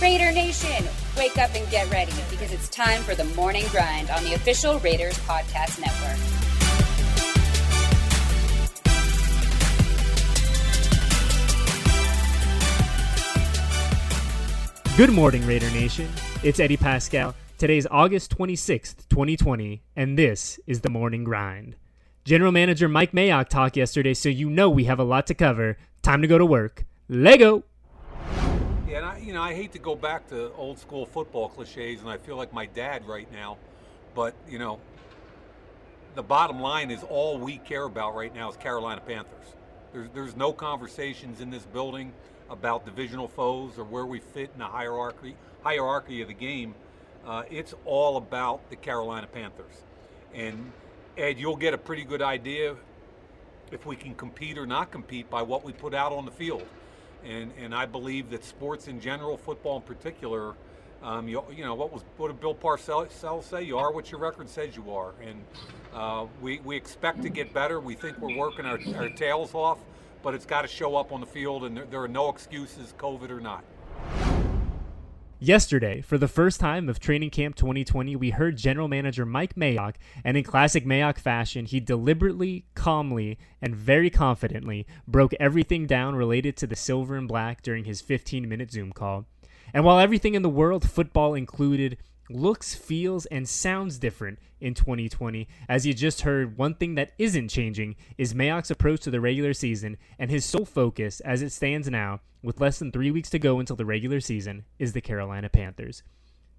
Raider Nation, wake up and get ready because it's time for the morning grind on the official Raiders Podcast Network. Good morning, Raider Nation. It's Eddie Paskal. Today's August 26th, 2020, and this is the morning grind. General Manager Mike Mayock talked yesterday, so you know we have a lot to cover. Time to go to work. Lego! You know, I hate to go back to old school football cliches, and I feel like my dad right now, but you know, the bottom line is all we care about right now is Carolina Panthers. There's there's no conversations in this building about divisional foes or where we fit in the hierarchy hierarchy of the game. Uh, it's all about the Carolina Panthers, and Ed, you'll get a pretty good idea if we can compete or not compete by what we put out on the field and and I believe that sports in general, football in particular, um, you, you know what was what did Bill Parcells say? You are what your record says you are, and uh, we we expect to get better. We think we're working our, our tails off, but it's got to show up on the field, and there, there are no excuses, COVID or not. Yesterday, for the first time of Training Camp 2020, we heard General Manager Mike Mayock, and in classic Mayock fashion, he deliberately, calmly, and very confidently broke everything down related to the silver and black during his 15 minute Zoom call. And while everything in the world, football included, looks, feels, and sounds different in 2020. As you just heard, one thing that isn't changing is Mayock's approach to the regular season, and his sole focus, as it stands now, with less than three weeks to go until the regular season, is the Carolina Panthers.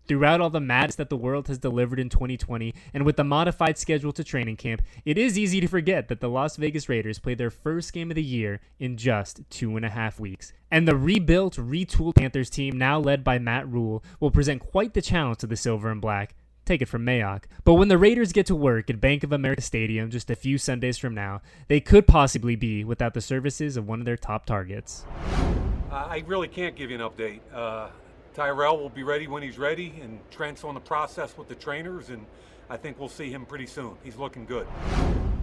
Throughout all the madness that the world has delivered in 2020, and with the modified schedule to training camp, it is easy to forget that the Las Vegas Raiders played their first game of the year in just two and a half weeks. And the rebuilt, retooled Panthers team, now led by Matt Rhule, will present quite the challenge to the Silver and Black. Take it from Mayock. But when the Raiders get to work at Bank of America Stadium just a few Sundays from now, they could possibly be without the services of one of their top targets. I really can't give you an update. Uh, Tyrell will be ready when he's ready, and Trent's on the process with the trainers, and I think we'll see him pretty soon. He's looking good.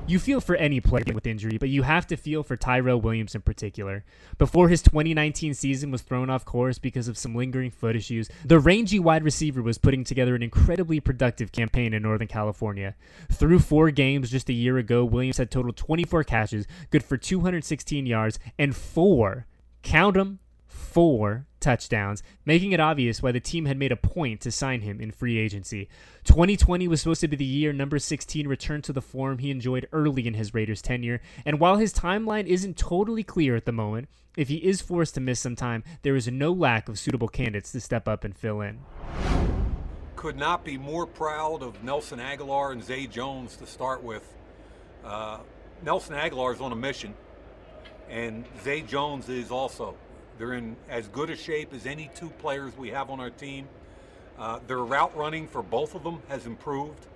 You feel for any player with injury, but you have to feel for Tyrell Williams in particular. Before his 2019 season was thrown off course because of some lingering foot issues, the rangy wide receiver was putting together an incredibly productive campaign in Northern California. Through four games just a year ago, Williams had totaled 24 catches, good for 216 yards, and four, count them, four touchdowns, making it obvious why the team had made a point to sign him in free agency. 2020 was supposed to be the year number 16 returned to the form he enjoyed early in his Raiders tenure, and while his timeline isn't totally clear at the moment, if he is forced to miss some time, there is no lack of suitable candidates to step up and fill in. Could not be more proud of Nelson Agholor and Zay Jones to start with. Uh, Nelson Agholor is on a mission, and Zay Jones is also. They're in as good a shape as any two players we have on our team. Uh, their route running for both of them has improved.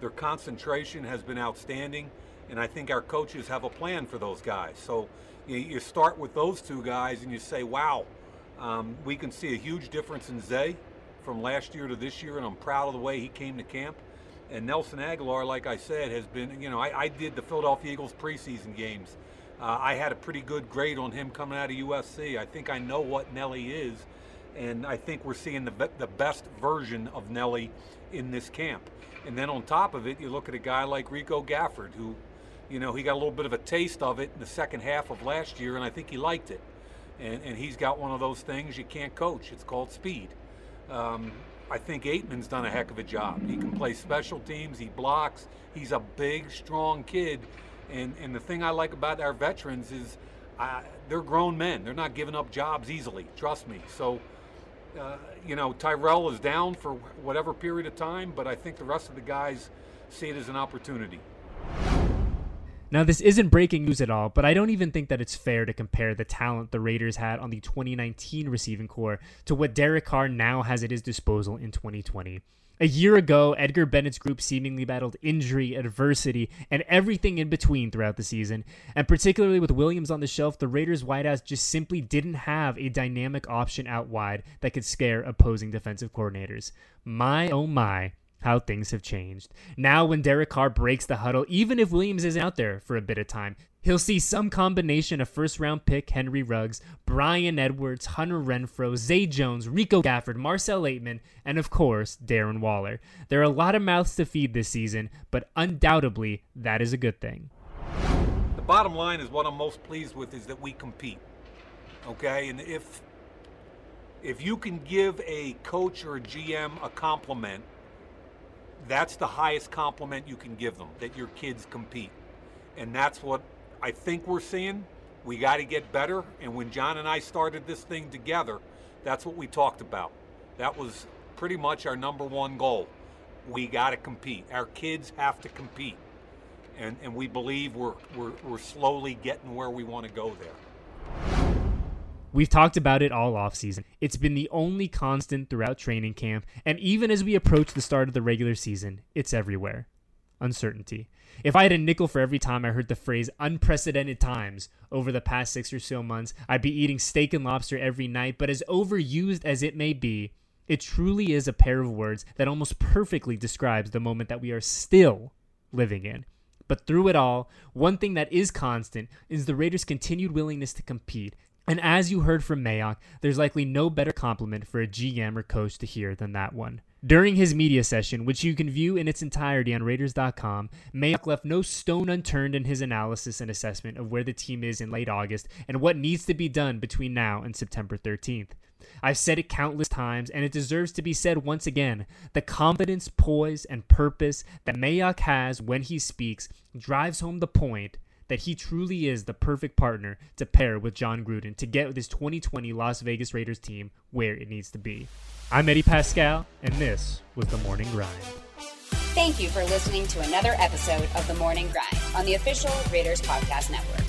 Their concentration has been outstanding, and I think our coaches have a plan for those guys. So you, you start with those two guys and you say, wow, um, we can see a huge difference in Zay from last year to this year, and I'm proud of the way he came to camp. And Nelson Agholor, like I said, has been, you know, I, I did the Philadelphia Eagles preseason games uh, I had a pretty good grade on him coming out of USC. I think I know what Nelly is, and I think we're seeing the, be- the best version of Nelly in this camp. And then on top of it, you look at a guy like Rico Gafford, who, you know, he got a little bit of a taste of it in the second half of last year, and I think he liked it. And, and he's got one of those things you can't coach. It's called speed. Um, I think Ateman's done a heck of a job. He can play special teams. He blocks. He's a big, strong kid and and the thing I like about our veterans is they're grown men. They're not giving up jobs easily. Trust me. So. Uh, you know, Tyrell is down for whatever period of time, but I think the rest of the guys see it as an opportunity. Now, this isn't breaking news at all, but I don't even think that it's fair to compare the talent the Raiders had on the 2019 receiving corps to what Derek Carr now has at his disposal in 2020. A year ago, Edgar Bennett's group seemingly battled injury, adversity, and everything in between throughout the season. And particularly with Williams on the shelf, the Raiders' wideouts just simply didn't have a dynamic option out wide that could scare opposing defensive coordinators. My oh my, how things have changed. Now, when Derek Carr breaks the huddle, even if Williams isn't out there for a bit of time, He'll see some combination of first round pick Henry Ruggs, Bryan Edwards, Hunter Renfrow, Zay Jones, Rico Gafford, Marcel Ateman, and of course, Darren Waller. There are a lot of mouths to feed this season, but undoubtedly, that is a good thing. The bottom line is what I'm most pleased with is that we compete. Okay? And if if you can give a coach or a GM a compliment, that's the highest compliment you can give them that your kids compete. And that's what I think we're seeing. We got to get better. And when John and I started this thing together, that's what we talked about. That was pretty much our number one goal. We got to compete. Our kids have to compete. And, and we believe we're, we're, we're slowly getting where we want to go there. We've talked about it all offseason. It's been the only constant throughout training camp, and even as we approach the start of the regular season, it's everywhere uncertainty. If I had a nickel for every time I heard the phrase unprecedented times over the past six or so months, I'd be eating steak and lobster every night. But as overused as it may be, it truly is a pair of words that almost perfectly describes the moment that we are still living in. But through it all, one thing that is constant is the Raiders' continued willingness to compete. And as you heard from Mayock, there's likely no better compliment for a GM or coach to hear than that one. During his media session, which you can view in its entirety on Raiders.com, Mayock left no stone unturned in his analysis and assessment of where the team is in late August and what needs to be done between now and September 13th. I've said it countless times, and it deserves to be said once again. The confidence, poise, and purpose that Mayock has when he speaks drives home the point that he truly is the perfect partner to pair with Jon Gruden to get this 2020 Las Vegas Raiders team where it needs to be. I'm Eddie Paskal, and this was The Morning Grind. Thank you for listening to another episode of The Morning Grind on the official Raiders Podcast Network.